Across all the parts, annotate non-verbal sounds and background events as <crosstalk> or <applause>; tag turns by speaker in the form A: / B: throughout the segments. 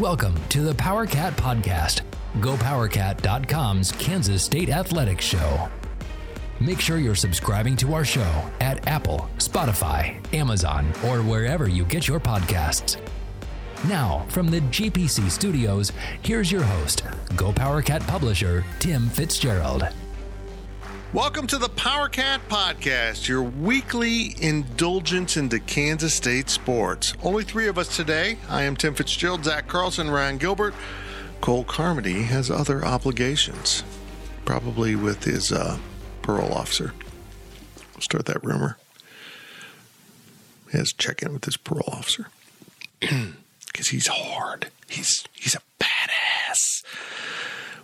A: Welcome to the PowerCat Podcast, GoPowerCat.com's Kansas State Athletics Show. Make sure you're subscribing to our show at Apple, Spotify, Amazon, or wherever you get your podcasts. Now, from the GPC studios, here's your host, GoPowerCat publisher, Tim Fitzgerald.
B: Welcome to the Power Cat Podcast, your weekly indulgence into Kansas State sports. Only three of us today. I am Tim Fitzgerald, Zach Carlson, Ryan Gilbert. Cole Carmody has other obligations, probably with his uh, parole officer. We'll start that rumor. He has to check in with his parole officer <clears throat> because he's hard. He's he's a badass.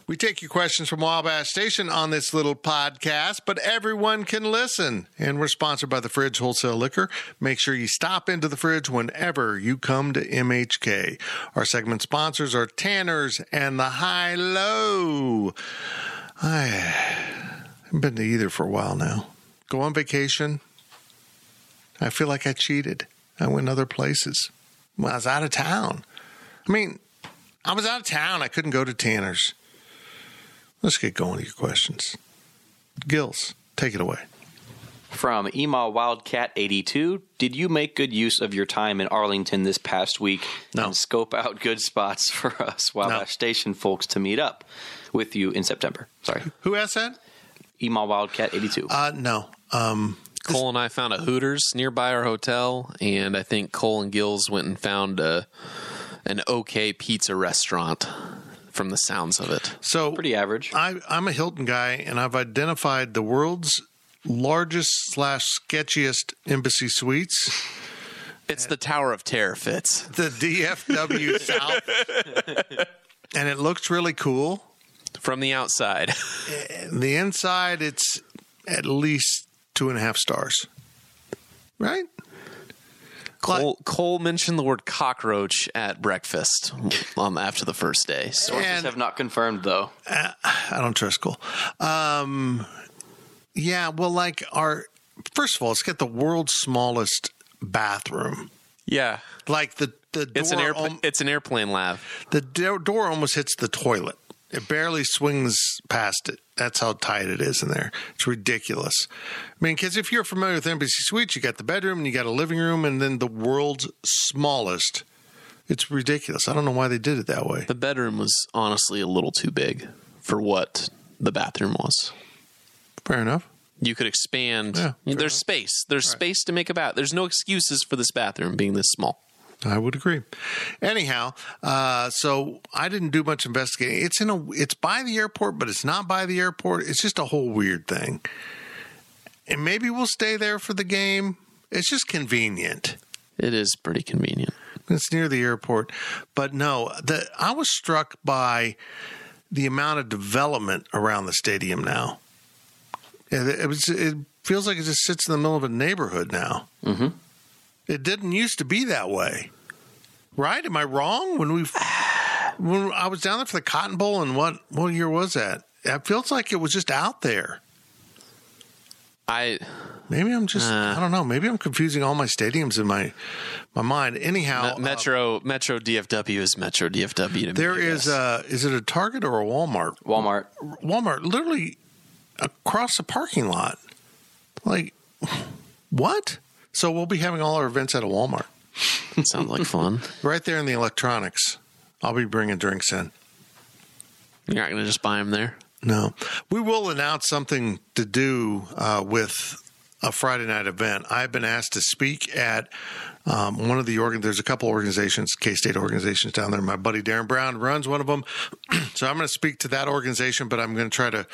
B: We take your questions from Wabash Station on this little podcast, but everyone can listen. And we're sponsored by the Fridge Wholesale Liquor. Make sure you stop into the fridge whenever you come to MHK. Our segment sponsors are Tanners and the High Low. I haven't been to either for a while now. Go on vacation. I feel like I cheated. I went other places. Well, I was out of town. I mean, I was out of town. I couldn't go to Tanner's. Let's get going to your questions. Gills, take it away.
C: From Ema Wildcat 82, did you make good use of your time in Arlington this past week
B: No.
C: and scope out good spots <laughs> for us Wabash
B: No.
C: Station folks to meet up with you in September? Sorry.
B: Who asked that?
C: Ema Wildcat 82.
B: Uh, no. Um,
D: Cole and I found a Hooters nearby our hotel, and I think Cole and Gills went and found a, an okay pizza restaurant from the sounds of it.
B: so
C: Pretty average.
B: I, I'm a Hilton guy, and I've identified the world's largest slash sketchiest embassy suites.
D: It's the Tower of Terror fits.
B: The DFW <laughs> South, and it looks really cool.
D: From the outside.
B: The inside, it's at least two and a half stars. Right?
D: Cole, Cole mentioned the word cockroach at breakfast um, after the first day.
C: Sources
B: and-
C: have not confirmed, though.
B: I don't trust Cole. Um, yeah, well, like our first of all, let's get the world's smallest bathroom.
D: yeah,
B: Like the the door,
D: it's an airplane.
B: al-
D: it's an airplane lav.
B: the do- door almost hits the toilet. It barely swings past it. That's how tight it is in there. It's ridiculous. I mean, because if you're familiar with Embassy Suites, you got the bedroom and you got a living room, and then the world's smallest. It's ridiculous. I don't know why they did it that way.
D: The bedroom was honestly a little too big for what the bathroom was.
B: Fair enough.
D: You could expand.
B: Yeah,
D: there's space. There's space to make a bath. There's no excuses for this bathroom being this small.
B: I would agree. Anyhow, uh, so I didn't do much investigating. It's in a, it's by the airport, but it's not by the airport. It's just a whole weird thing. And maybe we'll stay there for the game. It's just convenient.
D: It is pretty convenient.
B: It's near the airport, but no, the I was struck by the amount of development around the stadium now. It, it was. It feels like it just sits in the middle of a neighborhood now. Mm-hmm. It didn't used to be that way, right? Am I wrong? When we when I was down there for the Cotton Bowl, and what what year was that? It feels like it was just out there.
D: I
B: Maybe I'm just
D: Uh.
B: I don't know. Maybe I'm confusing all my stadiums in my my mind. Anyhow, uh,
D: Metro Metro DFW is Metro DFW to me.
B: There
D: I
B: is a is it a Target or a Walmart?
C: Walmart.
B: Walmart literally across the parking lot. Like <laughs> what? So we'll be having all our events at a Walmart <laughs>
D: sounds like fun.
B: right there in the electronics. I'll be bringing drinks in.
D: You're not going to just buy them there.
B: No, we will announce something to do uh, with a Friday night event. I've been asked to speak at um, one of the organ. There's a couple organizations, K State organizations down there. My buddy Darren Brown runs one of them, <clears throat> so I'm going to speak to that organization. But I'm going to try to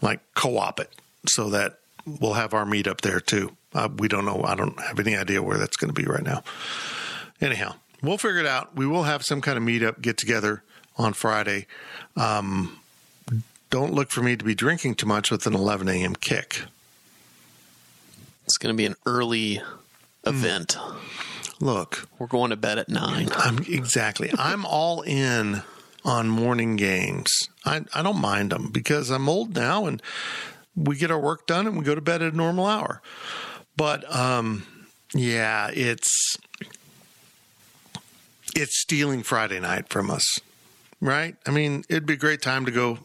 B: like co-op it so that we'll have our meetup there too. Uh, we don't know. I don't have any idea where that's going to be right now. Anyhow, we'll figure it out. We will have some kind of meetup get together on Friday. Um, don't look for me to be drinking too much with an 11 a.m. kick.
D: It's going to be an early event.
B: Look,
D: We're going to bed at nine.
B: I'm exactly. I'm all in on morning games. I I don't mind them because I'm old now and we get our work done and we go to bed at a normal hour. But um yeah, it's it's stealing Friday night from us. Right? I mean, it'd be a great time to go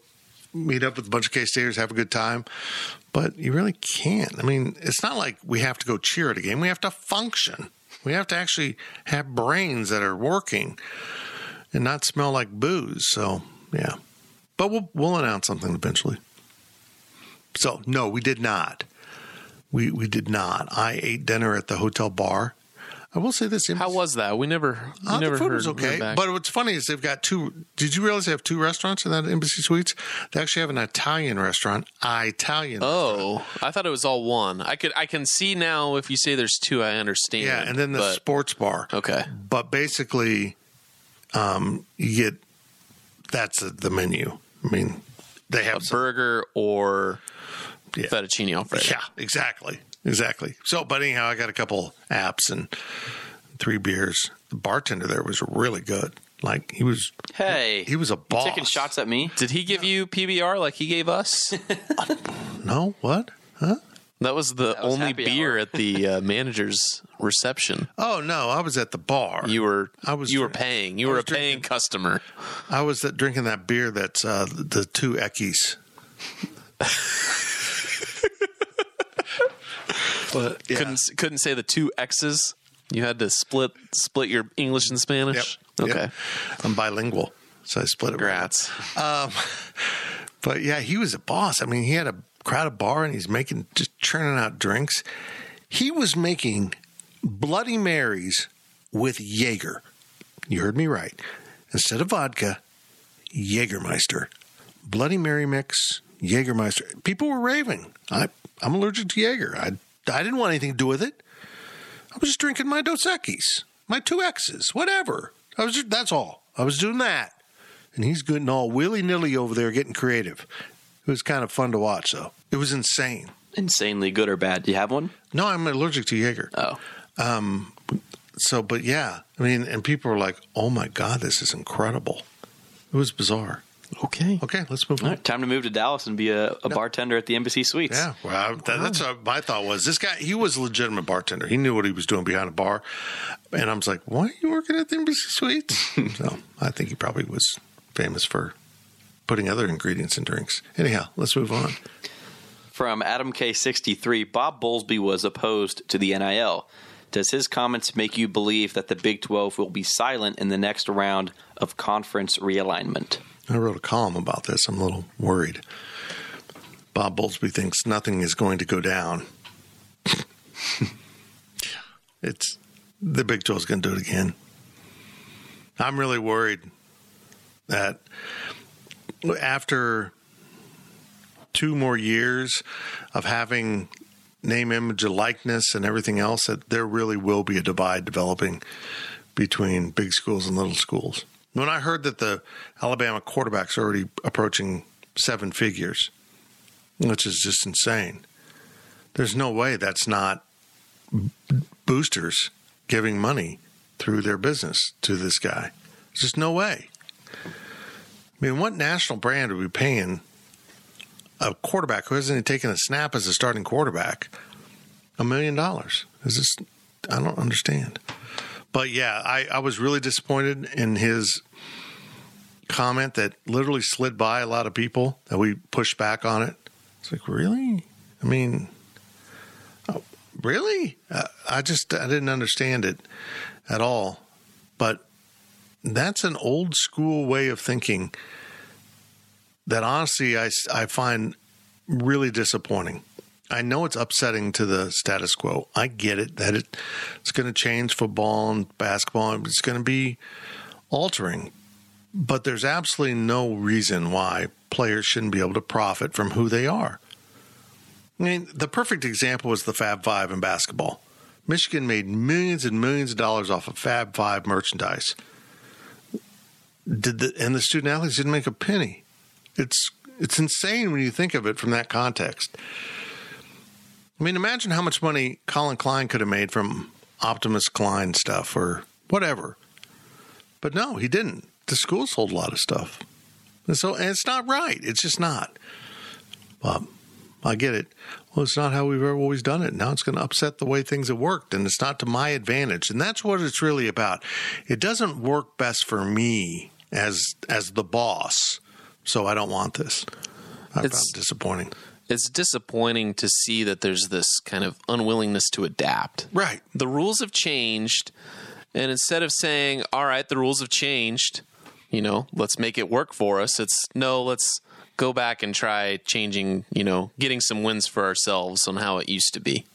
B: meet up with a bunch of K-Staters, have a good time. But you really can't. I mean, it's not like we have to go cheer at a game. We have to function. We have to actually have brains that are working and not smell like booze. So, yeah. But we'll we'll announce something eventually. So, no, we did not. We we did not. I ate dinner at the hotel bar. I will say this.
D: How was that? We never, we
B: Uh,
D: never
B: the food
D: heard,
B: was okay, but what's funny is they've got two. Did you realize they have two restaurants in that Embassy Suites? They actually have an Italian restaurant. Italian.
D: oh, I thought it was all one. I could, I can see now if you say there's two. I understand.
B: yeah, and then the
D: but-
B: sports bar.
D: okay,
B: But basically, um, you get that's the menu. I mean, they have
D: a
B: some-
D: burger or
B: Yeah.
D: fettuccine alfredo.
B: Yeah, exactly. Exactly. So, but anyhow, I got a couple apps and three beers. The bartender there was really good. Like he was,
C: Hey,
B: he was a
C: you
B: boss.
C: taking shots at me?
D: Did he give you PBR like he gave us? <laughs>
B: No, what? Huh?
D: that was the
C: was
D: only beer
C: hour.
D: at the uh, <laughs> manager's reception.
B: Oh no, I was at the bar.
D: You were,
B: I was
D: you were paying. You
B: I
D: were a
B: was
D: paying customer.
B: I was uh, drinking that beer that's uh, the two Eckies. <laughs> but yeah.
D: Couldn't couldn't say the two X's. You had to split split your English and Spanish.
B: Yep.
D: Okay,
B: I'm bilingual, so I split it. right
D: congrats.
B: Um, <laughs> but yeah, he was a boss. I mean, he had a crowded bar and he's making just churning out drinks. He was making Bloody Marys with Jaeger. You heard me right. Instead of vodka, Jägermeister. Bloody Mary mix, Jägermeister. People were raving. I, I'm allergic to Jaeger. I, I didn't want anything to do with it. I was just drinking my Dos Equis, my two X's, whatever. I was just, that's all. I was doing that and he's getting all willy nilly over there getting creative. It was kind of fun to watch, though. It was insane.
C: Insanely good or bad? Do you have one?
B: No, I'm allergic to Jaeger.
C: Oh, um,
B: So, but yeah, I mean, and people were like, oh my God, this is incredible. It was bizarre.
D: Okay.
B: Okay, let's move
C: all
B: on.
C: right. Time to move to Dallas and be a, a bartender at the Embassy Suites.
B: Yeah, well, I, that, that's what my thought was. This guy, he was a legitimate bartender. He knew what he was doing behind a bar. And I was like, why are you working at the Embassy Suites? <laughs> so I think he probably was famous for putting other ingredients in drinks. Anyhow, let's move on.
C: From Adam K63, Bob Bowlesby was opposed to the NIL. Does his comments make you believe that the Big 12 will be silent in the next round of conference realignment?
B: I wrote a column about this. I'm a little worried. Bob Bowlesby thinks nothing is going to go down. <laughs> it's the Big 12 is going to do it again. I'm really worried that after two more years of having name, image, likeness, and everything else, that there really will be a divide developing between big schools and little schools. When I heard that the Alabama quarterback's already approaching seven figures, which is just insane, there's no way that's not boosters giving money through their business to this guy. There's just no way. I mean, what national brand are we paying a quarterback who hasn't even taken a snap as a starting quarterback a million dollars? Is this? I don't understand. But yeah, I, I was really disappointed in his comment that literally slid by a lot of people that we pushed back on it. It's like, really? I mean, oh, really? Uh, I just I didn't understand it at all. But that's an old school way of thinking that honestly I, I find really disappointing. I know it's upsetting to the status quo. I get it that it, it's going to change football and basketball. and It's going to be altering. But there's absolutely no reason why players shouldn't be able to profit from who they are. I mean, the perfect example was the Fab Five in basketball. Michigan made millions and millions of dollars off of Fab Five merchandise. Did the and the student athletes didn't make a penny. It's it's insane when you think of it from that context. I mean, imagine how much money Collin Klein could have made from Optimus Klein stuff or whatever. But no, he didn't. The school sold a lot of stuff. And so and it's not right. It's just not. But I get it. Well, it's not how we've ever always done it. Now it's going to upset the way things have worked, and it's not to my advantage. And that's what it's really about. It doesn't work best for me as as the boss, so I don't want this. I
D: It's-
B: found it disappointing.
D: It's disappointing to see that there's this kind of unwillingness to adapt.
B: Right.
D: The rules have changed, and instead of saying, "All right, the rules have changed," you know, let's make it work for us. It's no, let's go back and try changing, you know, getting some wins for ourselves on how it used to be.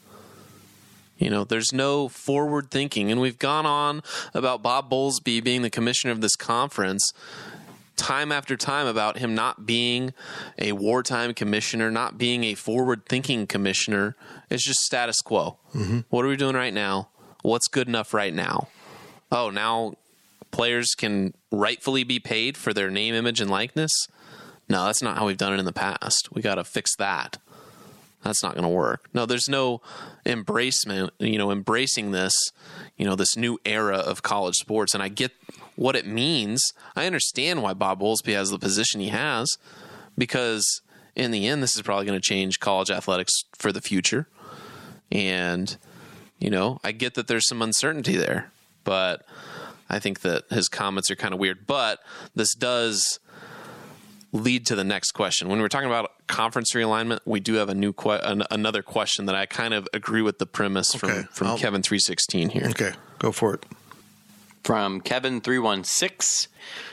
D: You know, there's no forward thinking. And we've gone on about Bob Bowlesby being the commissioner of this conference time after time about him not being a wartime commissioner, not being a forward thinking commissioner. It's just status quo. Mm-hmm. What are we doing right now? What's good enough right now? Oh, now players can rightfully be paid for their name, image, and likeness? No, that's not how we've done it in the past. We got to fix that. That's not going to work. No, there's no embracement, you know, embracing this, you know, this new era of college sports. And I get what it means. I understand why Bob Bowlesby has the position he has because in the end, this is probably going to change college athletics for the future. And, you know, I get that there's some uncertainty there, but I think that his comments are kind of weird. But this does lead to the next question. When we're talking about conference realignment, we do have a new que- an, another question that I kind of agree with the premise
B: Okay,
D: from from
B: I'll-
D: Kevin three sixteen here.
B: Okay, go for it.
C: From Kevin316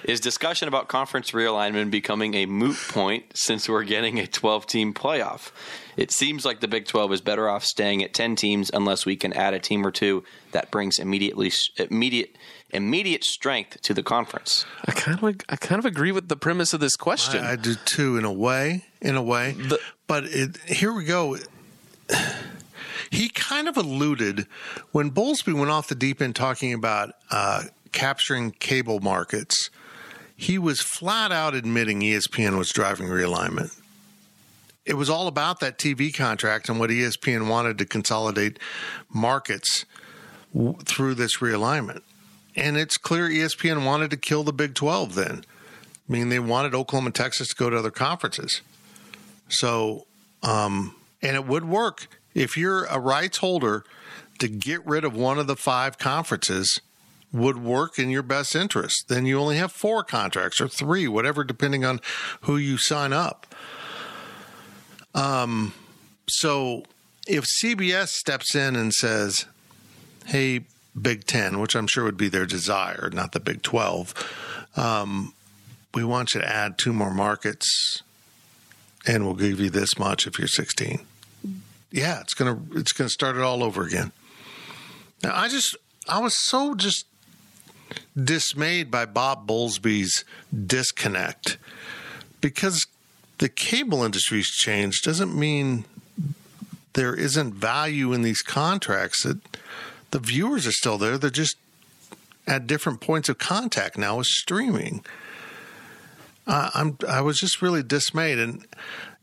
C: Is discussion about conference realignment becoming a moot point since we're getting a 12 team playoff? It seems like the Big 12 is better off staying at 10 teams unless we can add a team or two that brings immediately immediate immediate strength to the conference.
D: I kind of I kind of agree with the premise of this question.
B: I, I do too, in a way, in a way.
D: The-
B: but it, here we go. He kind of alluded when Bowlesby went off the deep end talking about uh, capturing cable markets. He was flat out admitting ESPN was driving realignment. It was all about that TV contract and what ESPN wanted to consolidate markets through this realignment. And it's clear ESPN wanted to kill the Big 12 then. I mean, they wanted Oklahoma and Texas to go to other conferences. So, um, and it would work if you're a rights holder to get rid of one of the five conferences would work in your best interest. Then you only have four contracts or three, whatever, depending on who you sign up. Um, so if CBS steps in and says, "Hey, Big Ten," which I'm sure would be their desire, not the Big Twelve, um, we want you to add two more markets, and we'll give you this much if you're 16. Yeah, it's gonna it's gonna start it all over again. Now, I just I was so just dismayed by Bob Bowlesby's disconnect because the cable industry's changed doesn't mean there isn't value in these contracts that the viewers are still there they're just at different points of contact now with streaming uh, I'm I was just really dismayed and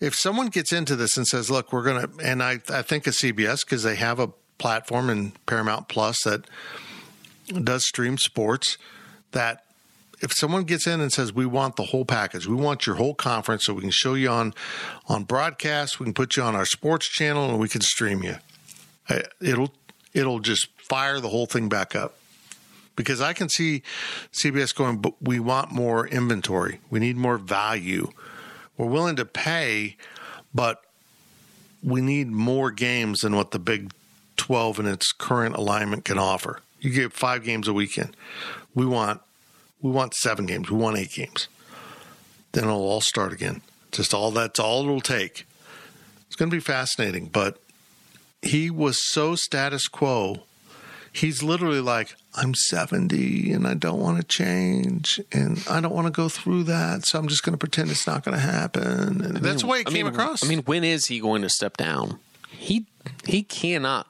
B: if someone gets into this and says look we're going to and I I think of CBS because they have a platform in Paramount Plus that does stream sports that if someone gets in and says we want the whole package, we want your whole conference so we can show you on on broadcast, we can put you on our sports channel and we can stream you. It'll it'll just fire the whole thing back up. Because I can see CBS going, but we want more inventory. We need more value. We're willing to pay, but we need more games than what the Big 12 in its current alignment can offer. You get five games a weekend. We want we want seven games. We want eight games. Then it'll all start again. Just all that's all it'll take. It's going to be fascinating, but he was so status quo. He's literally like, I'm 70 and I don't want to change and I don't want to go through that. So I'm just going to pretend it's not going to happen. And that's the way it
D: I
B: came
D: mean,
B: across.
D: I mean, when is he going to step down? He he cannot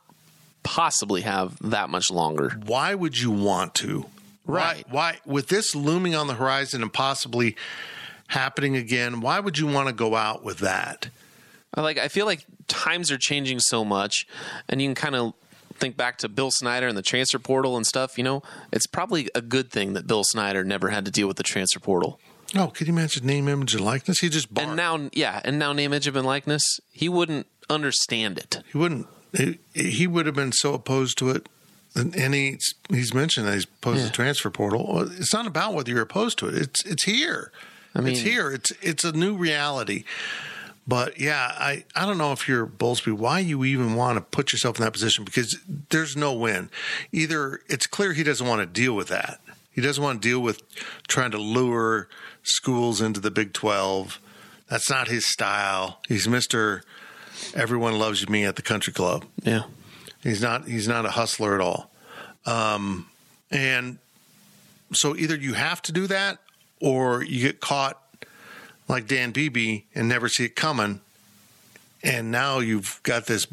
D: possibly have that much longer.
B: why would you want to?
D: Right.
B: Why, why, with this looming on the horizon and possibly happening again, why would you want to go out with that?
D: I Like I feel like times are changing so much, and you can kind of think back to Bill Snyder and the transfer portal and stuff. You know, it's probably a good thing that Bill Snyder never had to deal with the transfer portal.
B: Oh, could you imagine name, image, and likeness? He just barked.
D: And now, yeah, and now name, image, and likeness, he wouldn't understand it.
B: he wouldn't. He, he would have been so opposed to it. And and he's mentioned that he's opposed to
D: Yeah.
B: the transfer portal. Uh, it's not about whether you're opposed to it. It's it's here.
D: I mean-
B: it's here. It's it's a new reality. But yeah, I, I don't know if you're Bowlesby, why you even want to put yourself in that position because there's no win. Either it's clear he doesn't want to deal with that. He doesn't want to deal with trying to lure schools into the Big 12. That's not his style. He's Mr. Everyone loves me at the country club.
D: Yeah,
B: He's not he's not a hustler at all. Um, and so either you have to do that or you get caught like Dan Beebe and never see it coming. And now you've got this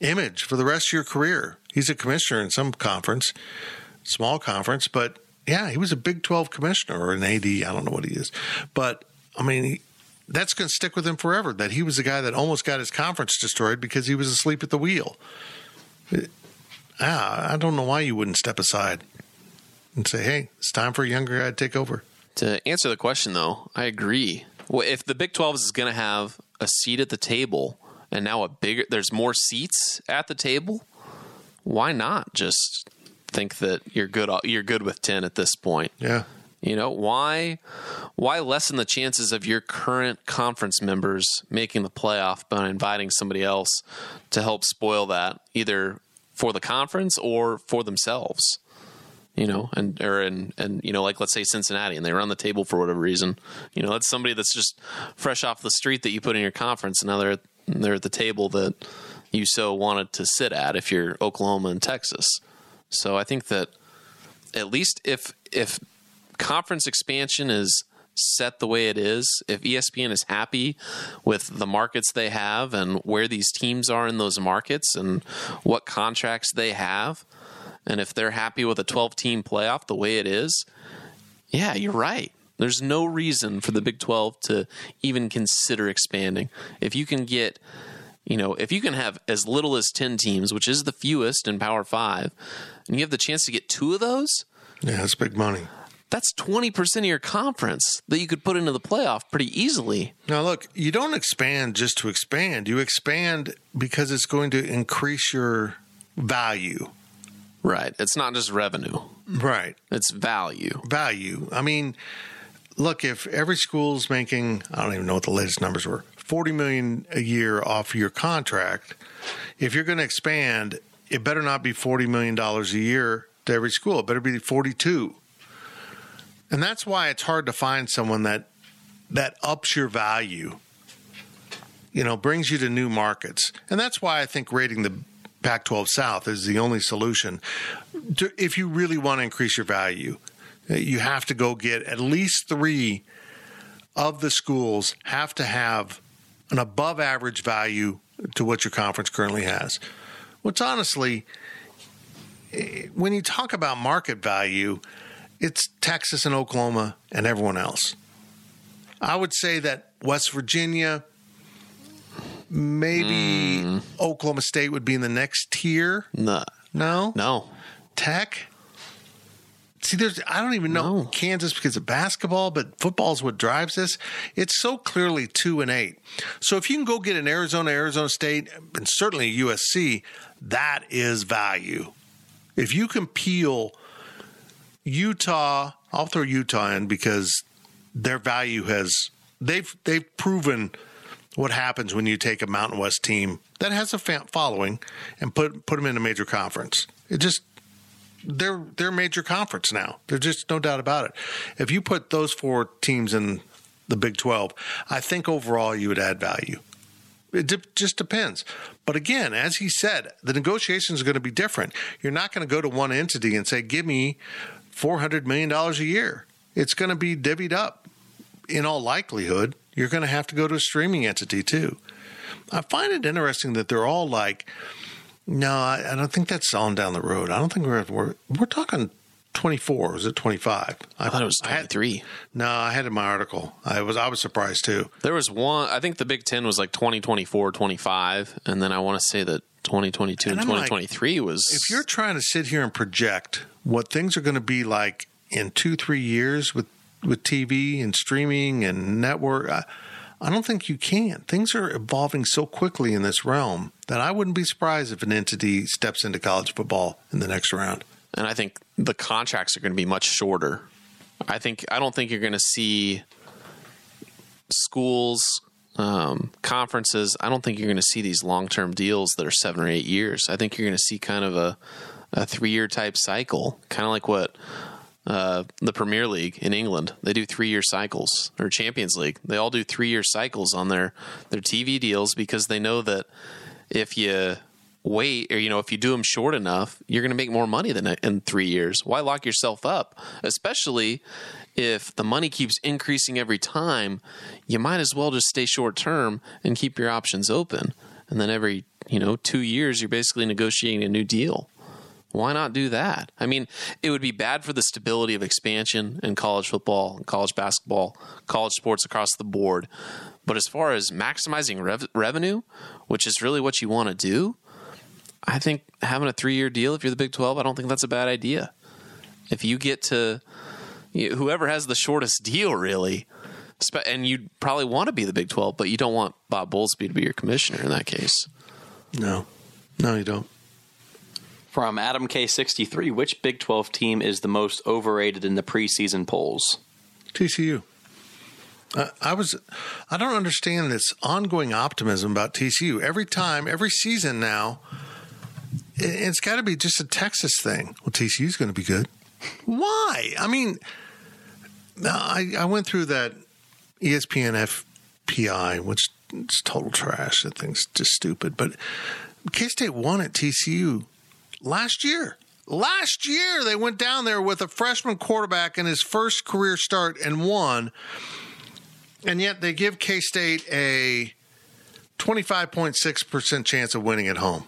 B: image for the rest of your career. He's a commissioner in some conference, small conference, but yeah, he was a Big 12 commissioner or an AD. I don't know what he is. But I mean, he, that's going to stick with him forever that he was the guy that almost got his conference destroyed because he was asleep at the wheel. Ah, I don't know why you wouldn't step aside and say, hey, it's time for a younger guy to take over.
D: To answer the question, though, I agree. Well, if the Big 12 is going to have a seat at the table and now a bigger, there's more seats at the table, why not just think that you're good? You're good with 10 at this point.
B: Yeah.
D: You know why? Why lessen the chances of your current conference members making the playoff by inviting somebody else to help spoil that, either for the conference or for themselves? You know, and or and and you know, like let's say Cincinnati, and they run the table for whatever reason. You know, that's somebody that's just fresh off the street that you put in your conference, and now they're they're at the table that you so wanted to sit at if you're Oklahoma and Texas. So I think that at least if if conference expansion is set the way it is, if ESPN is happy with the markets they have and where these teams are in those markets and what contracts they have, and if they're happy with a 12 team playoff the way it is, yeah, you're right. There's no reason for the Big 12 to even consider expanding. If you can get, you know, if you can have as little as 10 teams, which is the fewest in Power 5, and you have the chance to get two of those,
B: Yeah, that's big money.
D: that's 20% of your conference that you could put into the playoff pretty easily.
B: Now, look, you don't expand just to expand. You expand because it's going to increase your value.
D: Right. It's not just revenue,
B: Right.
D: it's value.
B: Value. I mean, look, if every school's making, I don't even know what the latest numbers were, 40 million a year off your contract, if you're going to expand, it better not be 40 million dollars a year to every school. It better be 42. And that's why it's hard to find someone that that ups your value. You know, brings you to new markets. And that's why I think rating the Pac 12 South is the only solution. If you really want to increase your value, you have to go get at least three of the schools have to have an above average value to what your conference currently has. Which honestly, eh, when you talk about market value, it's Texas and Oklahoma and everyone else. I would say that West Virginia, maybe mm. Oklahoma State would be in the next tier.
D: No.
B: No,
D: No.
B: Tech. See, there's I don't even know
D: No.
B: Kansas because of basketball, but football is what drives this. It's so clearly two and eight. So if you can go get an Arizona, Arizona State, and certainly USC, that is value. If you can peel Utah, I'll throw Utah in because their value has they've they've proven what happens when you take a Mountain West team that has a following and put put them in a major conference. It just they're they're major conference now. There's just no doubt about it. If you put those four teams in the Big 12, I think overall you would add value. It just depends. But again, as he said, the negotiations are going to be different. You're not going to go to one entity and say, "Give me four hundred million dollars a year." It's going to be divvied up. In all likelihood, you're going to have to go to a streaming entity too. I find it interesting that they're all like, "No, I, I don't think that's on down the road. I don't think we're we're, we're talking." 24 was it 25
D: I thought it was
B: I had-
D: 23.
B: no i had in my article i was i was surprised too
D: There was one, I think the Big Ten was like 2024, 25. And then I want to say that 2022 and,
B: And I'm like,
D: 2023 was.
B: if you're trying to sit here and project what things are going to be like in two, three years with with TV and streaming and network, I, I don't think you can. Things are evolving so quickly in this realm that I wouldn't be surprised if an entity steps into college football in the next round.
D: and I think the contracts are going to be much shorter. I think I don't think you're going to see schools, um, conferences. I don't think you're going to see these long term deals that are seven or eight years. I think you're going to see kind of a a three year type cycle, kind of like what. Uh, the Premier League in England, they do three-year cycles, or Champions League, they all do three-year cycles on their their TV deals because they know that if you wait or you know if you do them short enough you're going to make more money than in three years. Why lock yourself up? Especially if the money keeps increasing every time you might as well just stay short term and keep your options open. And then every you know two years you're basically negotiating a new deal why not do that? I mean, it would be bad for the stability of expansion in college football, college basketball, college sports across the board. But as far as maximizing rev- revenue, which is really what you want to do, I think having a three year deal, if you're the Big 12, I don't think that's a bad idea. If you get to you- whoever has the shortest deal, really, and you'd probably want to be the Big 12, but you don't want Bob Bowlesby to be your commissioner in that case.
B: No, no, you don't.
C: From Adam K63, which Big 12 team is the most overrated in the preseason polls?
B: TCU. I, was, I don't understand this ongoing optimism about TCU. Every time, every season now, it, it's got to be just a Texas thing. Well, TCU's going to be good. Why? I mean, I, I went through that ESPN FPI, which is total trash. That thing's just stupid. But K State won at TCU last year. Last year, they went down there with a freshman quarterback in his first career start and won. And yet they give K State a 25.6% chance of winning at home.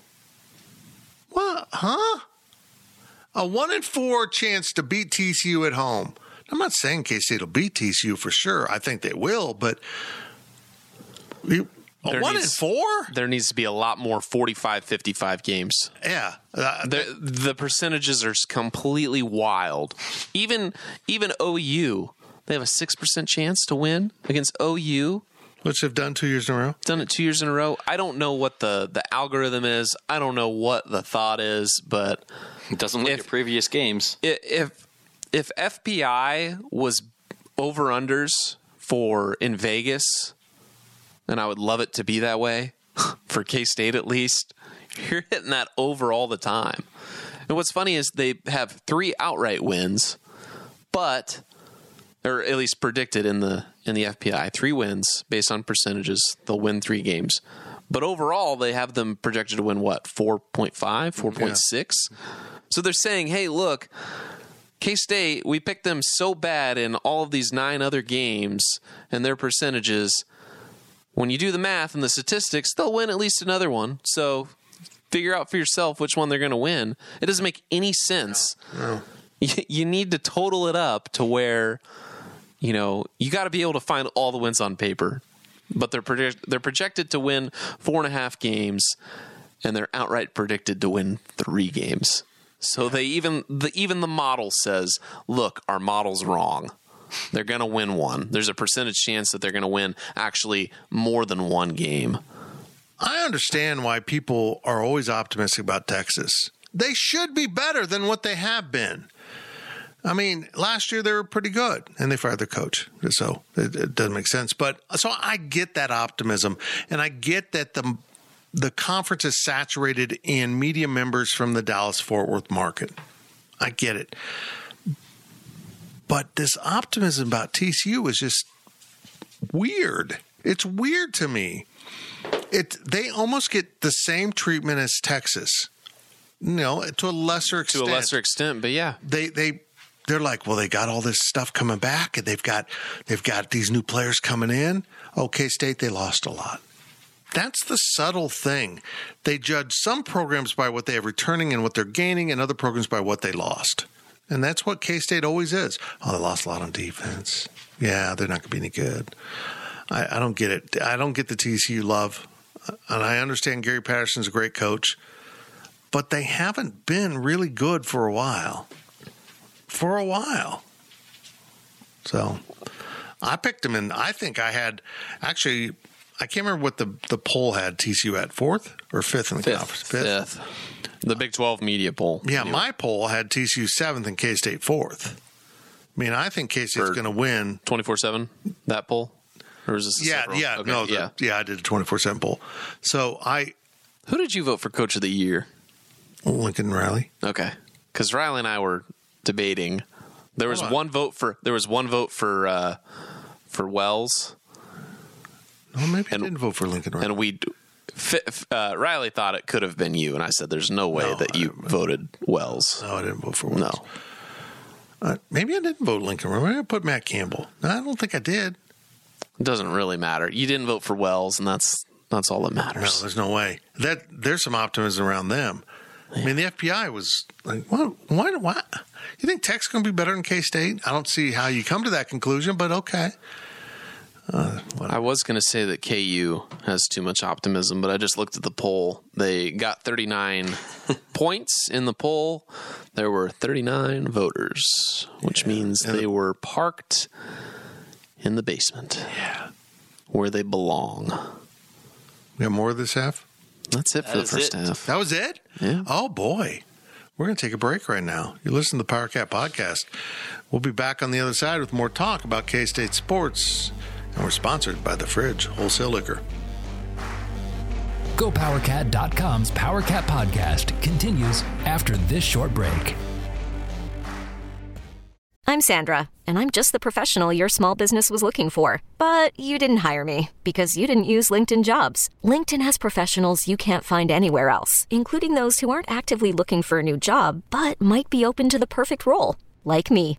B: What? Huh? A one in four chance to beat TCU at home. I'm not saying K State will beat TCU for sure. I think they will, but a
D: There
B: one in
D: needs-
B: four?
D: There needs to be a lot more 45 55 games.
B: Yeah. Uh,
D: the the percentages are completely wild. Even even OU, they have a six percent chance to win against OU.
B: which they've done two years in a row.
D: Done it two years in a row. I don't know what the the algorithm is. I don't know what the thought is, but
C: It doesn't look
D: If-
C: at previous games.
D: i- if if FPI was over unders for in Vegas, and I would love it to be that way <laughs> for K State at least. <laughs> You're hitting that over all the time. And what's funny is they have three outright wins, but or at least predicted in the in the FPI three wins based on percentages. They'll win three games, but overall they have them projected to win what 4.5, 4.6. So they're saying, hey, look, K State, we picked them so bad in all of these nine other games and their percentages. When you do the math and the statistics, they'll win at least another one. So figure out for yourself which one they're going to win. It doesn't make any sense. <laughs> You, you need to total it up to where, you know, you got to be able to find all the wins on paper. But they're predict- they're projected to win four and a half games, and they're outright predicted to win three games. So they even the even the model says, look, our model's wrong. They're going to win one. There's a percentage chance that they're going to win actually more than one game.
B: I understand why people are always optimistic about Texas. They should be better than what they have been. I mean, last year they were pretty good, and they fired their coach, so it, it doesn't make sense. But so I get that optimism, and I get that the the conference is saturated in media members from the Dallas Fort Worth market. I get it, but this optimism about TCU is just weird. It's weird to me. it they almost get the same treatment as Texas. You know, to a lesser extent.
D: to a lesser extent, but yeah,
B: they they they're like, well, they got all this stuff coming back, and they've got they've got these new players coming in. Okay, State, they lost a lot. That's the subtle thing. They judge some programs by what they have returning and what they're gaining, and other programs by what they lost. And that's what K State always is. Oh, they lost a lot on defense. Yeah, they're not going to be any good. I, I don't get it. I don't get the TCU love. And I understand Gary Patterson's a great coach, but they haven't been really good for a while. For a while. So I picked them and I think I had actually I can't remember what the, the poll had TCU at fourth or fifth in the conference.
D: fifth, the Big Twelve media poll.
B: Yeah,
D: Anyway.
B: my poll had TCU seventh and K State fourth. I mean, I think K State's going to win.
D: twenty four seven that poll, or is this?
B: Yeah,
D: separate-
B: yeah,
D: okay,
B: no, the-
D: yeah.
B: yeah. I did a twenty four seven poll. So I
D: Who did you vote for Coach of the Year?
B: Lincoln Riley.
D: Okay, because Riley and I were debating. There was
B: on.
D: one vote for there was one vote for uh, for Wells,
B: Oh, maybe
D: And-
B: I didn't vote for Lincoln Riley.
D: and we uh, Riley thought it could have been you, and I said, "There's no way
B: No,
D: that you voted Wells."
B: no, I didn't vote for
D: No,
B: Wells. Uh, maybe I didn't vote Lincoln. Maybe I put Matt Campbell. No, I don't think I did.
D: it doesn't really matter. You didn't vote for Wells, and that's that's all that matters.
B: No, there's no way. That there's some optimism around them. I mean, the FPI was like, "What? Why? Why? You think Tech's going to be better than K State?" I don't see how you come to that conclusion, but okay.
D: I was going to say that KU has too much optimism, but I just looked at the poll. They got 39 <laughs> points in the poll. There were 39 voters, which means they were parked in the basement.
B: Yeah.
D: Where they belong.
B: We got more of this half.
D: That's it for
C: That
D: the first
C: it.
D: half.
B: That was it.
D: Yeah.
B: Oh boy, we're going to take a break right now. You listen to the Power Cat podcast. We'll be back on the other side with more talk about K State sports, and we're sponsored by the Fridge Wholesale Liquor.
A: GoPowerCat.com's PowerCat podcast continues after this short break.
E: I'm Sandra, and I'm just the professional your small business was looking for. But you didn't hire me because you didn't use LinkedIn jobs. LinkedIn has professionals you can't find anywhere else, including those who aren't actively looking for a new job but might be open to the perfect role, like me.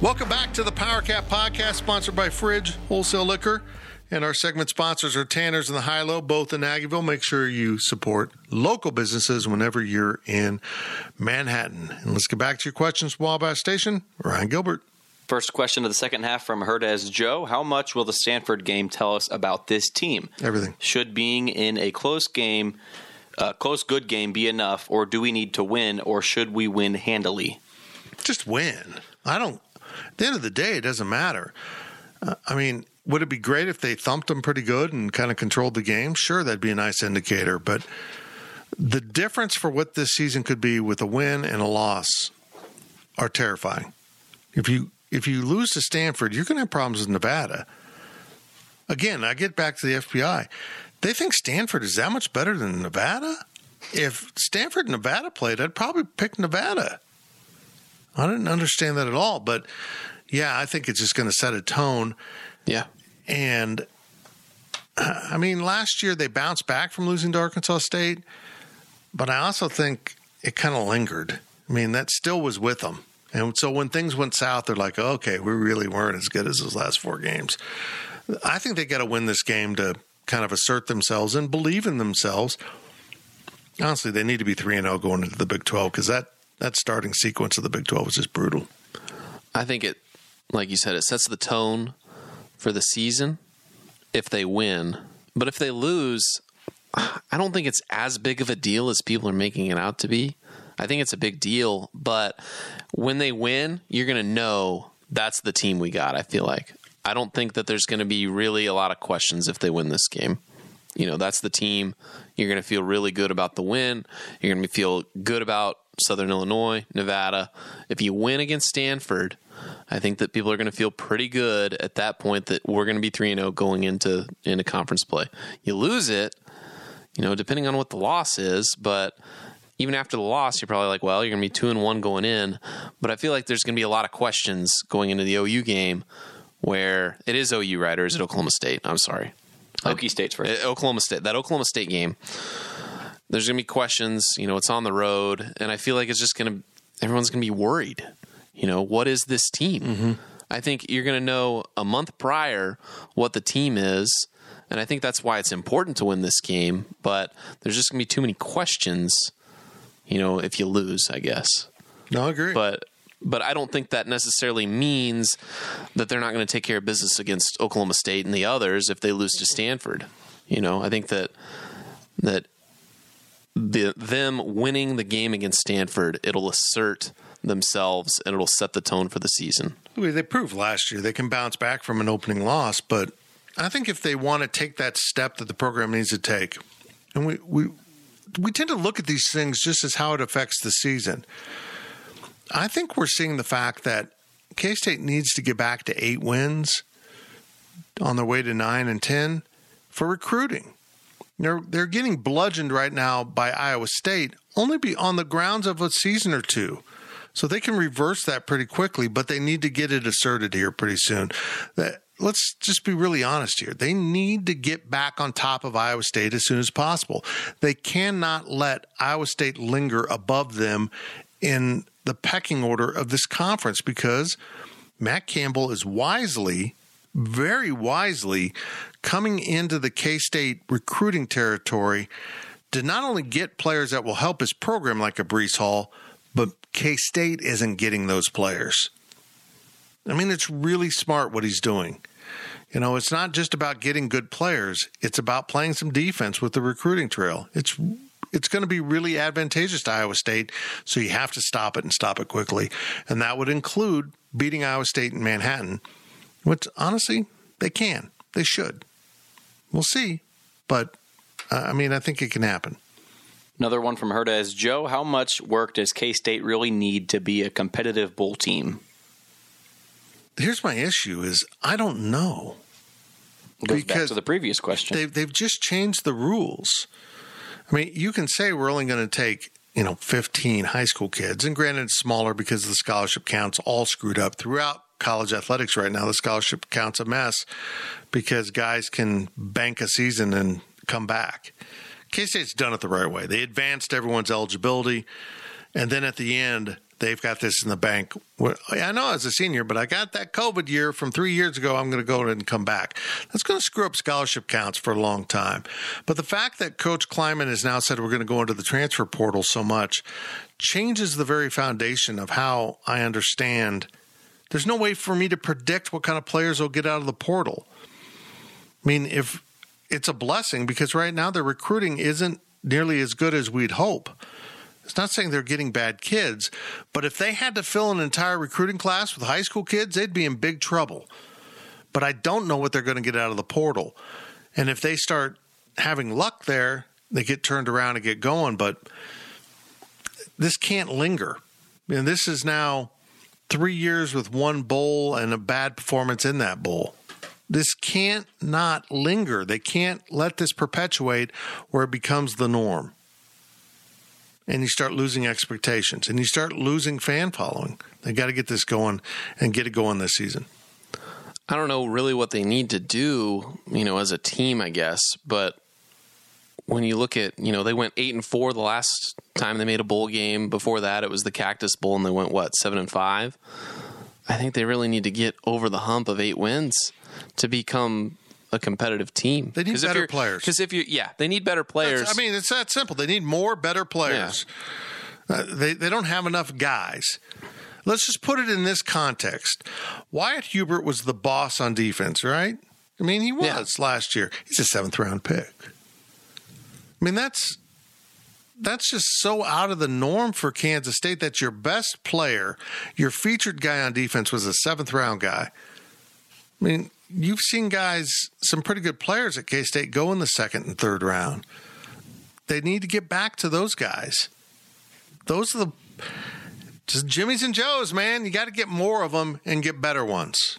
B: Welcome back to the Power Cat podcast, sponsored by Fridge Wholesale Liquor. And our segment sponsors are Tanner's and the High Low, both in Aggieville. Make sure you support local businesses whenever you're in Manhattan. And let's get back to your questions, from Wabash Station. Ryan Gilbert.
C: First question of the second half from Herdez Joe. How much will the Stanford game tell us about this team?
B: Everything.
C: Should being in a close game, a close good game be enough, or do we need to win, or should we win handily?
B: Just win. I don't, at the end of the day, it doesn't matter. Uh, I mean, would it be great if they thumped them pretty good and kind of controlled the game? Sure, that'd be a nice indicator. But the difference for what this season could be with a win and a loss are terrifying. If you if you lose to Stanford, you're going to have problems with Nevada. Again, I get back to the FPI. They think Stanford is that much better than Nevada. If Stanford and Nevada played, I'd probably pick Nevada. I didn't understand that at all, but yeah, I think it's just going to set a tone.
D: Yeah.
B: And I mean, last year they bounced back from losing to Arkansas State, but I also think it kind of lingered. I mean, that still was with them. And so when things went south, they're like, okay, we really weren't as good as those last four games. I think they got to win this game to kind of assert themselves and believe in themselves. Honestly, they need to be 3 and 0 going into the Big 12 because that, that starting sequence of the Big 12 is just brutal.
D: I think it, like you said, it sets the tone for the season if they win. But if they lose, I don't think it's as big of a deal as people are making it out to be. I think it's a big deal, but when they win, you're going to know that's the team we got, I feel like. I don't think that there's going to be really a lot of questions if they win this game. You know, that's the team. You're going to feel really good about the win. You're going to feel good about Southern Illinois, Nevada. If you win against Stanford, I think that people are going to feel pretty good at that point that we're going to be 3 0 going into into conference play. You lose it, you know, depending on what the loss is, but even after the loss, you're probably like, well, you're going to be 2 and 1 going in, but I feel like there's going to be a lot of questions going into the OU game where it is OU, right? Or is it Oklahoma State? I'm sorry.
C: Okie State's first.
D: Uh, Oklahoma State. That Oklahoma State game. There's going to be questions. You know, it's on the road, and I feel like it's just going to. Everyone's going to be worried. You know, what is this team?
B: Mm-hmm.
D: I think you're going to know a month prior what the team is, and I think that's why it's important to win this game. But there's just going to be too many questions. You know, if you lose, I guess.
B: No, I agree.
D: But but I don't think that necessarily means that they're not going to take care of business against Oklahoma State and the others if they lose to Stanford. You know, I think that that the them winning the game against Stanford, it'll assert themselves and it'll set the tone for the season.
B: They proved last year they can bounce back from an opening loss, but I think if they want to take that step that the program needs to take, and we we we tend to look at these things just as how it affects the season. I think we're seeing the fact that K State needs to get back to eight wins on their way to nine and ten for recruiting. They're they're getting bludgeoned right now by Iowa State, only be on the grounds of a season or two. So they can reverse that pretty quickly, but they need to get it asserted here pretty soon. That let's just be really honest here. They need to get back on top of Iowa State as soon as possible. They cannot let Iowa State linger above them in the pecking order of this conference because Matt Campbell is wisely, very wisely, coming into the K State recruiting territory to not only get players that will help his program like a Breece Hall, but K State isn't getting those players. I mean, it's really smart what he's doing. You know, it's not just about getting good players, it's about playing some defense with the recruiting trail. It's it's going to be really advantageous to Iowa State, so you have to stop it and stop it quickly. And that would include beating Iowa State in Manhattan, which honestly, they can. They should. We'll see. But uh, I mean, I think it can happen.
C: Another one from Herda is Joe, how much work does K State really need to be a competitive bowl team?
B: Here's my issue is I don't know.
C: Goes back to the previous question.
B: They've, they've just changed the rules. I mean, you can say we're only going to take, you know, 15 high school kids, and granted it's smaller because the scholarship count's all screwed up throughout college athletics right now. The scholarship count's a mess because guys can bank a season and come back. K State's done it the right way. They advanced everyone's eligibility, and then at the end, they've got this in the bank. I know as a senior, but I got that COVID year from three years ago. I'm going to go and come back. That's going to screw up scholarship counts for a long time. But the fact that Coach Klieman has now said we're going to go into the transfer portal so much changes the very foundation of how I understand. There's no way for me to predict what kind of players will get out of the portal. I mean, if it's a blessing because right now their recruiting isn't nearly as good as we'd hope. It's not saying they're getting bad kids, but if they had to fill an entire recruiting class with high school kids, they'd be in big trouble. But I don't know what they're going to get out of the portal. And if they start having luck there, they get turned around and get going. But this can't linger. And this is now three years with one bowl and a bad performance in that bowl. This can't not linger. They can't let this perpetuate where it becomes the norm and you start losing expectations and you start losing fan following. They got to get this going and get it going this season.
D: I don't know really what they need to do, you know, as a team, I guess, but when you look at, you know, they went 8 and 4 the last time they made a bowl game. Before that it was the Cactus Bowl and they went what, 7 and 5. I think they really need to get over the hump of 8 wins to become a competitive team.
B: They need better players.
D: Because if you, yeah, they need better players.
B: That's- I mean, it's that simple. They need more better players. Uh, they they don't have enough guys. Let's just put it in this context. Wyatt Hubert was the boss on defense, right? I mean, he was
D: Yeah.
B: last year. He's a seventh round pick. I mean, that's that's just so out of the norm for Kansas State that your best player, your featured guy on defense, was a seventh round guy. I mean, you've seen guys, some pretty good players at K State go in the second and third round. They need to get back to those guys. Those are the just Jimmys and Joes, man. You got to get more of them and get better ones.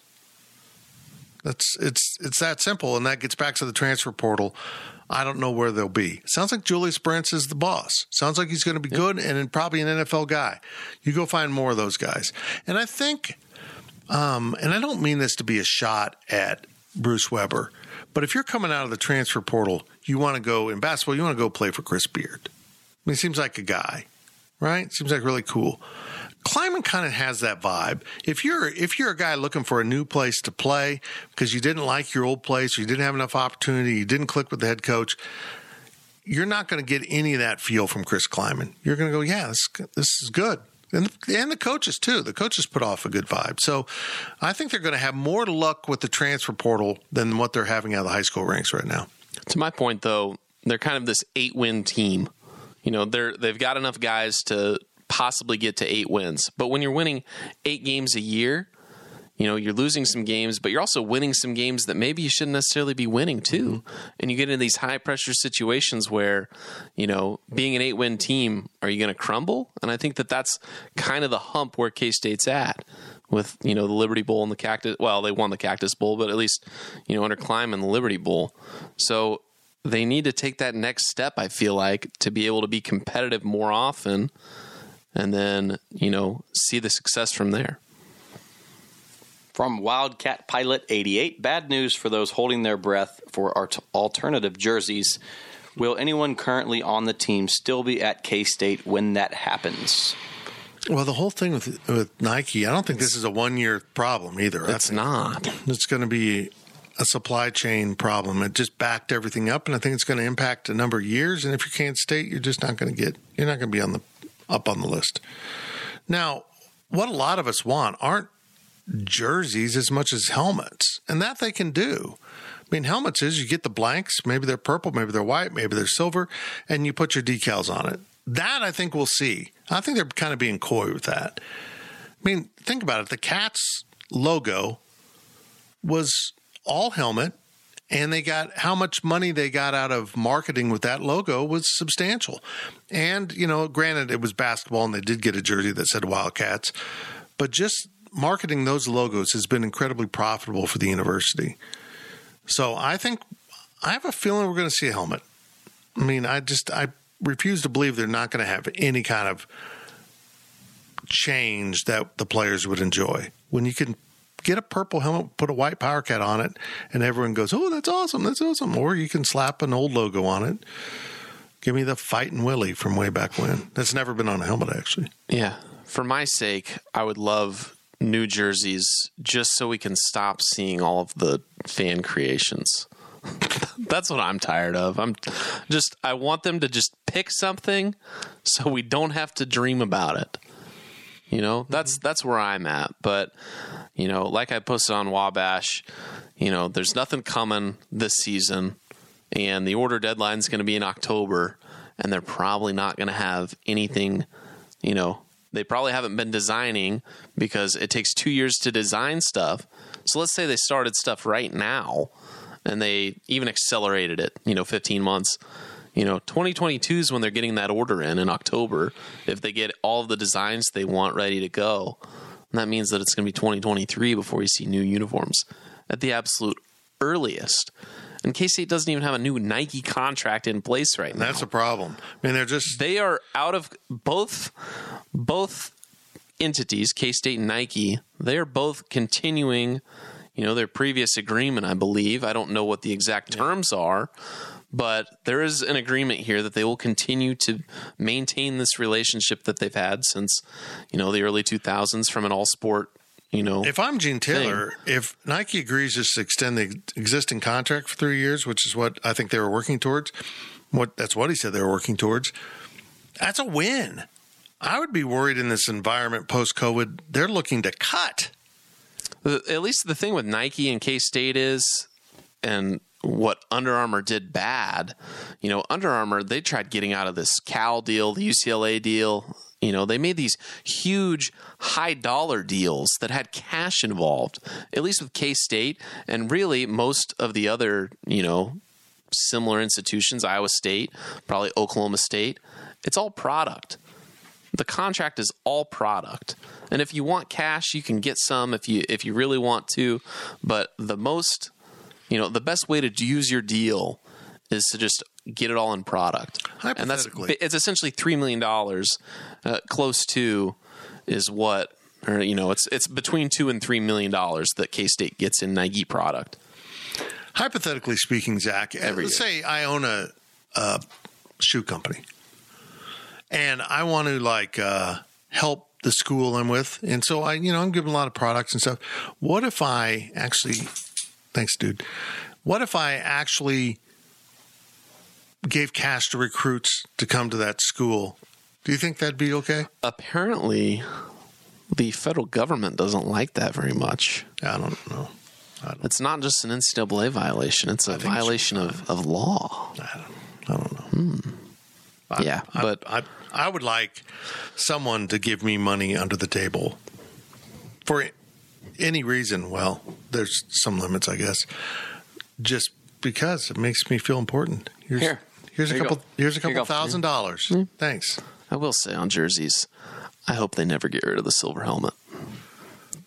B: That's it's it's that simple, and that gets back to the transfer portal. I don't know where they'll be. Sounds like Julius Brents is the boss. Sounds like he's going to be good and probably an NFL guy. You go find more of those guys, and I think um, and I don't mean this to be a shot at Bruce Weber, but if you're coming out of the transfer portal, you want to go in basketball, you want to go play for Chris Beard. I mean, he seems like a guy, right? Seems like really cool. Klieman kind of has that vibe. If you're if you're a guy looking for a new place to play because you didn't like your old place, or you didn't have enough opportunity, you didn't click with the head coach, you're not going to get any of that feel from Chris Klieman. You're going to go, yeah, this, this is good. And, and the coaches too. The coaches put off a good vibe. So I think they're going to have more luck with the transfer portal than what they're having out of the high school ranks right now.
D: to my point, though, they're kind of this eight win team. You know, they're they've got enough guys to possibly get to eight wins. But when you're winning eight games a year, you know, you're losing some games, but you're also winning some games that maybe you shouldn't necessarily be winning too. Mm-hmm. And you get into these high pressure situations where, you know, being an eight win team, are you going to crumble? And I think that that's kind of the hump where K State's at with, you know, the Liberty Bowl and the Cactus. Well, they won the Cactus Bowl, but at least, you know, under Climb and the Liberty Bowl. So they need to take that next step, I feel like, to be able to be competitive more often and then, you know, see the success from there.
C: From Wildcat Pilot 88, bad news for those holding their breath for our t- alternative jerseys. Will anyone currently on the team still be at K State when that happens?
B: Well, the whole thing with with Nike, I don't think this is a one year problem either. I
D: It's not.
B: It's going to be a supply chain problem. It just backed everything up, and I think it's going to impact a number of years. And if you can't state, you're just not going to get. You're not going to be on the up on the list. Now, what a lot of us want aren't jerseys as much as helmets, and that they can do. I mean, helmets is you get the blanks, maybe they're purple, maybe they're white, maybe they're silver, and you put your decals on it. That I think we'll see. I think they're kind of being coy with that. I mean, think about it. The Cats logo was all helmet, and they got how much money they got out of marketing with that logo was substantial. And, you know, granted, it was basketball and they did get a jersey that said Wildcats, but just marketing those logos has been incredibly profitable for the university. So I think I have a feeling we're going to see a helmet. I mean, I just I refuse to believe they're not going to have any kind of change that the players would enjoy. When you can get a purple helmet, put a white power cat on it, and everyone goes, "Oh, that's awesome! That's awesome!" Or you can slap an old logo on it. Give me the fighting Willie from way back when. That's never been on a helmet, actually.
D: Yeah. For my sake, I would love new jerseys just so we can stop seeing all of the fan creations. <laughs> That's what I'm tired of. I'm just I want them to just pick something so we don't have to dream about it. You know, mm-hmm. that's that's where I'm at. But you know, like I posted on Wabash, you know, there's nothing coming this season and the order deadline is going to be in October and they're probably not going to have anything, you know, they probably haven't been designing because it takes 2 years to design stuff. So let's say they started stuff right now and they even accelerated it, you know, 15 months. You know, 2022 is when they're getting that order in in October. If they get all of the designs they want ready to go, and that means that it's going to be 2023 before we see new uniforms at the absolute earliest. And K State doesn't even have a new Nike contract in place right now.
B: That's a problem. I mean, they're just
D: They are out of both both entities, K State and Nike. They are both continuing, you know, their previous agreement. I believe. I don't know what the exact terms are, but there is an agreement here that they will continue to maintain this relationship that they've had since, you know, the early 2000s from an all sport you know.
B: If I'm Gene Taylor, if Nike agrees just to extend the existing contract for three years, which is what I think they were working towards, what that's what he said they were working towards, that's a win. I would be worried in this environment post COVID. They're looking to cut.
D: At least the thing with Nike and K State is, and what Under Armour did bad, you know, Under Armour, they tried getting out of this Cal deal, the UCLA deal. You know, they made these huge high dollar deals that had cash involved, at least with K State, and really most of the other, you know, similar institutions, Iowa State, probably Oklahoma State. It's all product the contract is all product and if you want cash you can get some if you if you really want to but the most you know the best way to use your deal is to just get it all in product and that's it's essentially three million dollars uh, close to is what or you know it's it's between two and three million dollars that k-state gets in nike product
B: Hypothetically speaking, Zach,
D: Every
B: let's
D: year.
B: say I own a, a shoe company, and I want to like uh, help the school I'm with, and so I, you know, I'm giving a lot of products and stuff. What if I actually, thanks, dude. What if I actually gave cash to recruits to come to that school? Do you think that'd be okay?
D: apparently the federal government doesn't like that very much
B: I don't know.
D: It's not just an NCAA violation; it's a
B: think so.
D: violation of, of law.
B: I don't know. Hmm.
D: yeah,
B: I,
D: but
B: I, I would like someone to give me money under the table for any reason. Well, there's some limits, I guess. Just because it makes me feel important. Here's,
C: Here.
B: here's
C: Here
B: a couple. Here's a couple thousand dollars.
D: Hmm.
B: Thanks.
D: I will say on jerseys, I hope they never get rid of the silver helmet.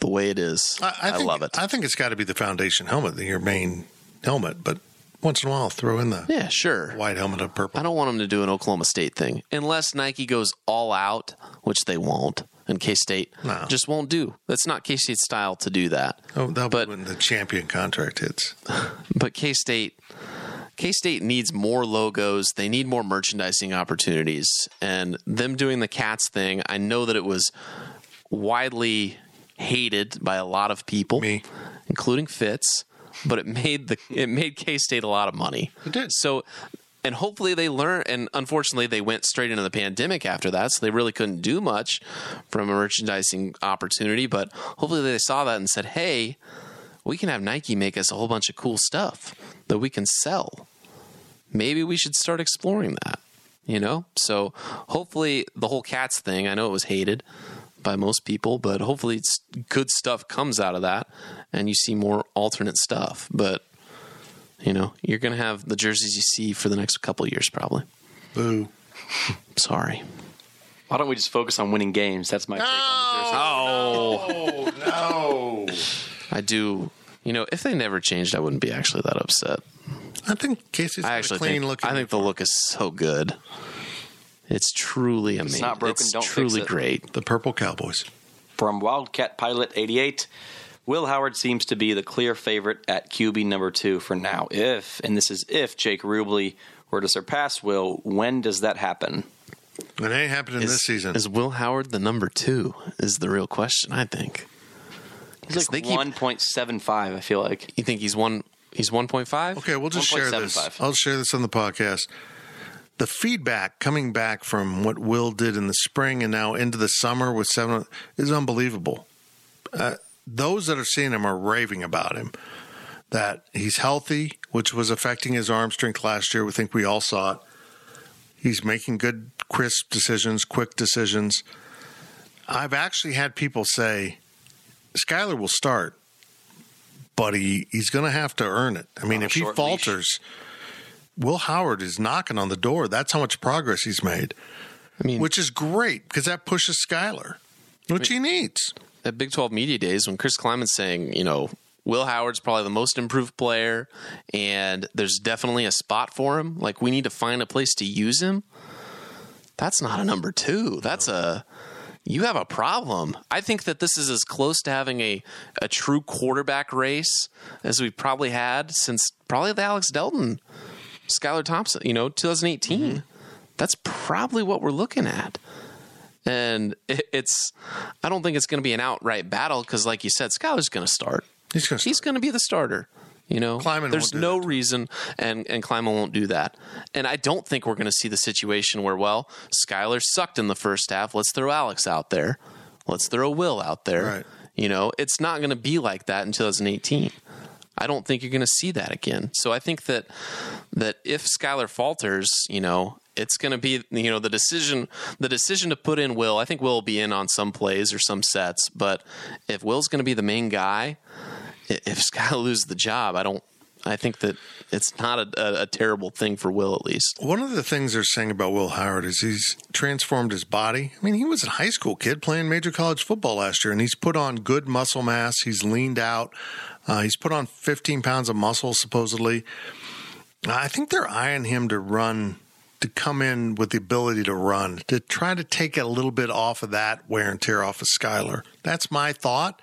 D: The way it is, I,
B: I, I think,
D: love it.
B: I think it's got to be the foundation helmet, your main helmet. But once in a while, throw in the
D: yeah, sure.
B: white helmet of purple.
D: I don't want them to do an Oklahoma State thing unless Nike goes all out, which they won't, and K State
B: No.
D: just won't do. That's not K State style to do that.
B: Oh, that'll
D: but-
B: be when the champion contract hits. <laughs>
D: but K State K State needs more logos. They need more merchandising opportunities. And them doing the cats thing, I know that it was widely hated by a lot of people,
B: Me.
D: including Fitz. But it made the it made K State a lot of money.
B: It did.
D: So and hopefully they learn and unfortunately they went straight into the pandemic after that so they really couldn't do much from a merchandising opportunity but hopefully they saw that and said hey we can have nike make us a whole bunch of cool stuff that we can sell maybe we should start exploring that you know so hopefully the whole cats thing i know it was hated by most people but hopefully it's good stuff comes out of that and you see more alternate stuff but you know, you're going to have the jerseys you see for the next couple of years, probably.
B: Boo. <laughs>
D: Sorry.
C: Why don't we just focus on winning games? That's my take on the jersey.
D: Oh,
B: Oh no!
D: I do. You know, if they never changed, I wouldn't be actually that upset.
B: I think Casey's
D: I
B: got a
D: actually
B: clean
D: think
B: looking.
D: I think the look is so good. It's truly amazing.
C: It's not broken,
D: It's
C: don't fix
D: truly
C: it.
D: great.
B: the purple Cowboys.
C: From Wildcat Pilot 88, Will Howard seems to be the clear favorite at QB number two for now. If, and this is if Jake Rubley were to surpass Will, when does that happen?
B: It ain't happening
D: Is,
B: this season.
D: is Will Howard the number two? Is the real question. I think.
C: He's like
D: They
C: 1.75, I feel like.
D: You think he's one? He's one point five.
B: Okay, we'll just share this.
C: 1.75.
B: I'll share this on the podcast. The feedback coming back from what Will did in the spring and now into the summer with seven is unbelievable. Uh, those that are seeing him are raving about him. That he's healthy, which was affecting his arm strength last year. We think we all saw it. He's making good, crisp decisions, quick decisions. I've actually had people say Skylar will start, but he, he's going to have to earn it. I mean, if he
C: short
B: falters, Will Howard is knocking on the door. That's how much progress he's made,
D: I mean,
B: which is great because that pushes Skylar, which he needs.
D: At Big 12 Media Days when Chris Klieman's saying, you know, Will Howard's probably the most improved player and there's definitely a spot for him. Like we need to find a place to use him. That's not a number 2. That's a you have a problem. I think that this is as close to having a, a true quarterback race as we've probably had since probably the Alex Delton, Skylar Thompson, you know, 2018. Mm-hmm. That's probably what we're looking at. And it, it's, I don't think it's going to be an outright battle because, like you said, Skylar's going to start.
B: He's going to
D: He's going to be the starter. You know,
B: Klieman
D: there's no
B: that.
D: reason, and and Klieman won't do that. And I don't think we're going to see the situation where, well, Skylar sucked in the first half. Let's throw Alex out there. Let's throw Will out there.
B: Right.
D: You know, it's not going to be like that in 2018. I don't think you're going to see that again. So I think that that if Skylar falters, you know, it's going to be you know the decision the decision to put in Will. I think Will will be in on some plays or some sets, but if Will's going to be the main guy, if Skylar <laughs> loses the job, I don't. I think that it's not a, a, a terrible thing for Will at least.
B: One of the things they're saying about Will Howard is he's transformed his body. I mean, he was a high school kid playing major college football last year, and he's put on good muscle mass. He's leaned out. Uh, he's put on 15 pounds of muscle, supposedly. I think they're eyeing him to run, to come in with the ability to run, to try to take a little bit off of that wear and tear off of Skylar. That's my thought,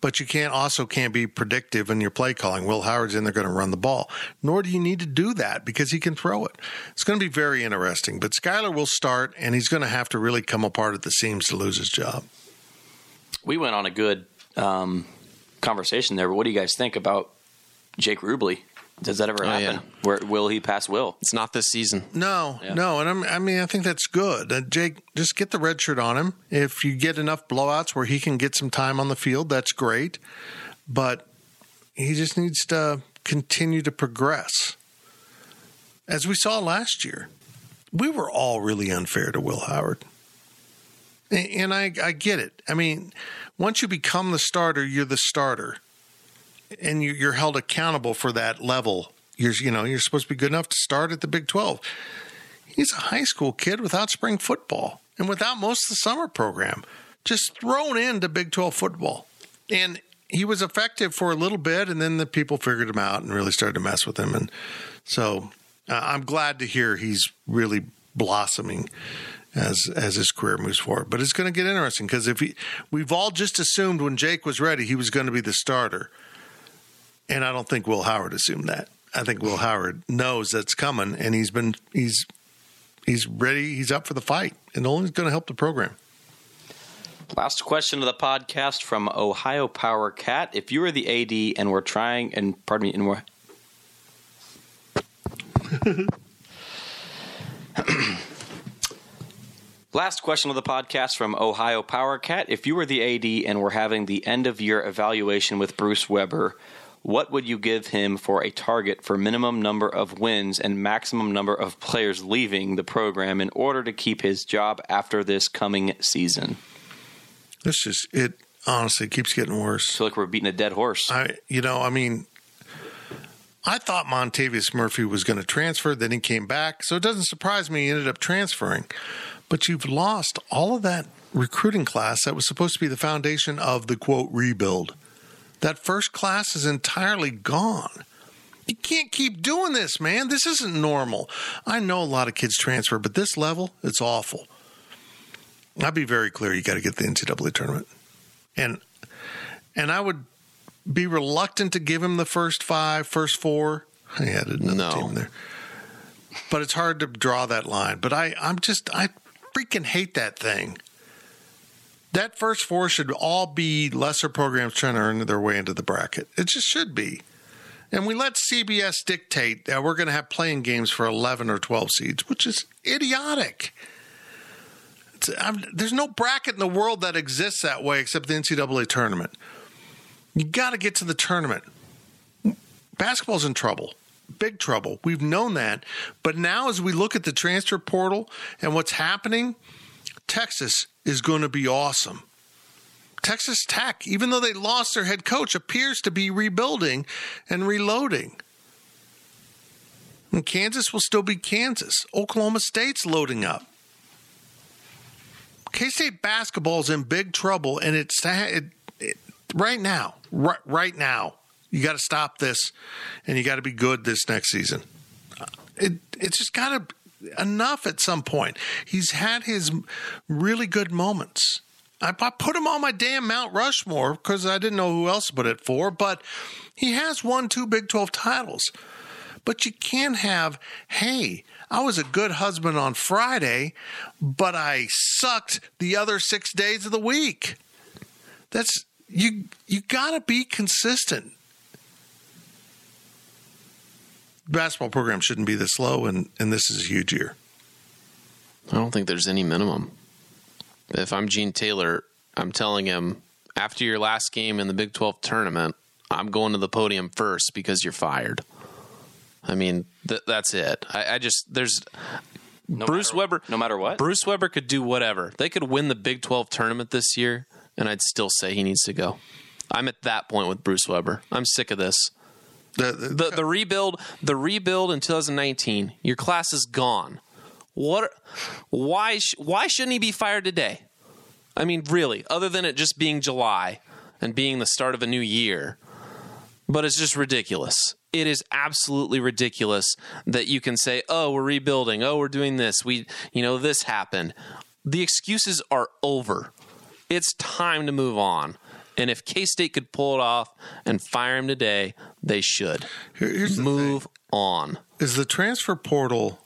B: but you can't also can't be predictive in your play calling. Will Howard's in there going to run the ball, nor do you need to do that because he can throw it. It's going to be very interesting, but Skylar will start, and he's going to have to really come apart at the seams to lose his job.
C: We went on a good um, conversation there, but what do you guys think about Jake Rubley? Does that ever
D: Oh,
C: happen?
D: yeah.
C: Where will he pass Will?
D: It's not this season.
B: No,
C: Yeah.
B: no, and I'm, I mean, I think that's good. Uh, Jake, just get the red shirt on him. If you get enough blowouts where he can get some time on the field, that's great. But he just needs to continue to progress. As we saw last year, we were all really unfair to Will Howard. A- And I, I get it. I mean, once you become the starter, you're the starter and you- you're held accountable for that level. You're, you know, you're supposed to be good enough to start at the Big 12. He's a high school kid without spring football and without most of the summer program, just thrown into Big 12 football. And he was effective for a little bit, and then the people figured him out and really started to mess with him. And so uh, I'm glad to hear he's really blossoming as as his career moves forward. But it's going to get interesting because if he, we've all just assumed when Jake was ready, he was going to be the starter. And I don't think Will Howard assumed that. I think Will Howard knows that's coming, and he's been he's he's ready. He's up for the fight, and only going to help the program.
C: Last question of the podcast from Ohio Power Cat. If you were the AD and were trying, and pardon me, and were. <coughs> Last question of the podcast from Ohio Power Cat. If you were the AD and were having the end of year evaluation with Bruce Weber, what would you give him for a target for minimum number of wins and maximum number of players leaving the program in order to keep his job after this coming season?
B: This just it honestly keeps getting worse.
C: I feel like we're beating a dead horse.
B: I, you know, I mean, I thought Montavious Murphy was going to transfer, then he came back, so it doesn't surprise me he ended up transferring. But you've lost all of that recruiting class that was supposed to be the foundation of the quote rebuild. That first class is entirely gone. You can't keep doing this, man. This isn't normal. I know a lot of kids transfer, but this level, it's awful. I'd be very clear. You got to get the NCAA tournament, and and I would be reluctant to give him the first five, first four. I had another
D: No.
B: team there, but it's hard to draw that line. But I, I'm just, I freaking hate that thing. That first four should all be lesser programs trying to earn their way into the bracket. It just should be. And we let CBS dictate that we're going to have playing games for 11 or 12 seeds, which is idiotic. There's no bracket in the world that exists that way except the NCAA tournament. You got to get to the tournament. Basketball's in trouble, big trouble. We've known that. But now, as we look at the transfer portal and what's happening, Texas is going to be awesome. Texas Tech, even though they lost their head coach, appears to be rebuilding and reloading. And Kansas will still be Kansas. Oklahoma State's loading up. K State basketball is in big trouble, and it's it, it, right now, right, right now. You got to stop this, and you got to be good this next season. It it's just got to enough at some point. He's had his really good moments. I, put him on my damn Mount Rushmore because I didn't know who else to put it for, but he has won two Big 12 titles. But you can't have, hey, I was a good husband on Friday, but I sucked the other six days of the week. That's you you gotta be consistent. Basketball program shouldn't be this low and, and this is a huge year.
D: I don't think there's any minimum. If I'm Gene Taylor, I'm telling him after your last game in the Big 12 tournament, I'm going to the podium first because you're fired. I mean, th- that's it. I, I just there's
C: No
D: Bruce
C: matter-
D: Weber.
C: no matter what?
D: Bruce Weber could do whatever. They could win the Big 12 tournament this year, and I'd still say he needs to go. I'm at that point with Bruce Weber. I'm sick of this.
B: The, the,
D: The rebuild, the rebuild in 2019. Your class is gone. What? Why? sh- Why shouldn't he be fired today? I mean, really, other than it just being July and being the start of a new year. But it's just ridiculous. It is absolutely ridiculous that you can say, "Oh, we're rebuilding. Oh, we're doing this. We, you know, this happened." The excuses are over. It's time to move on. And if K State could pull it off and fire him today, they should
B: Here- here's the
D: move on.
B: is the transfer portal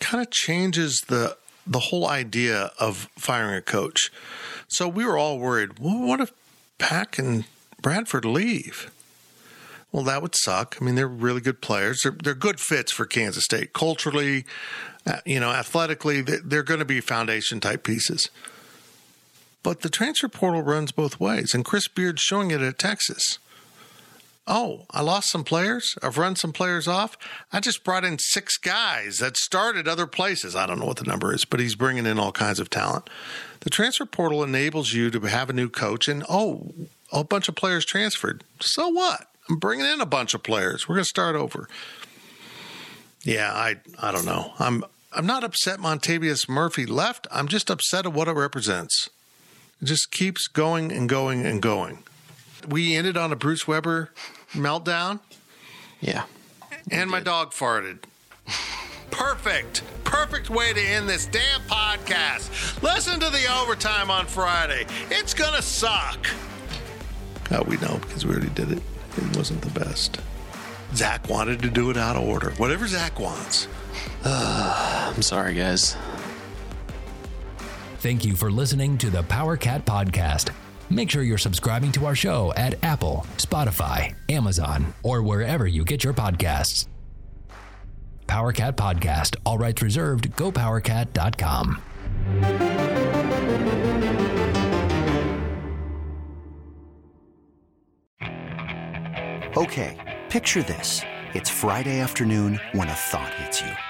B: kind of changes the the whole idea of firing a coach. So we were all worried. Well, what if Pack and Bradford leave? Well, that would suck. I mean, they're really good players. They're they're good fits for Kansas State culturally, uh, you know, athletically. They're going to be foundation type pieces. But the transfer portal runs both ways, and Chris Beard's showing it at Texas oh, I lost some players. I've run some players off. I just brought in six guys that started other places. I don't know what the number is, but he's bringing in all kinds of talent. The transfer portal enables you to have a new coach, and oh, a bunch of players transferred. So what? I'm bringing in a bunch of players. We're going to start over. Yeah, I I don't know. I'm I'm not upset Montavious Murphy left. I'm just upset at what it represents. It just keeps going and going and going. We ended on a Bruce Weber meltdown,
D: Yeah.
B: and my dog farted. Perfect. Perfect way to end this damn podcast. Listen to the overtime on Friday. It's going to suck. Oh, we know because we already did it. It wasn't the best. Zach wanted to do it out of order. Whatever Zach wants. <sighs>
D: I'm sorry, guys.
A: Thank you for listening to the Power Cat Podcast. Make sure you're subscribing to our show at Apple, Spotify, Amazon, or wherever you get your podcasts. Power Cat Podcast, all rights reserved, gopowercat.com.
F: Okay, picture this. It's Friday afternoon when a thought hits you.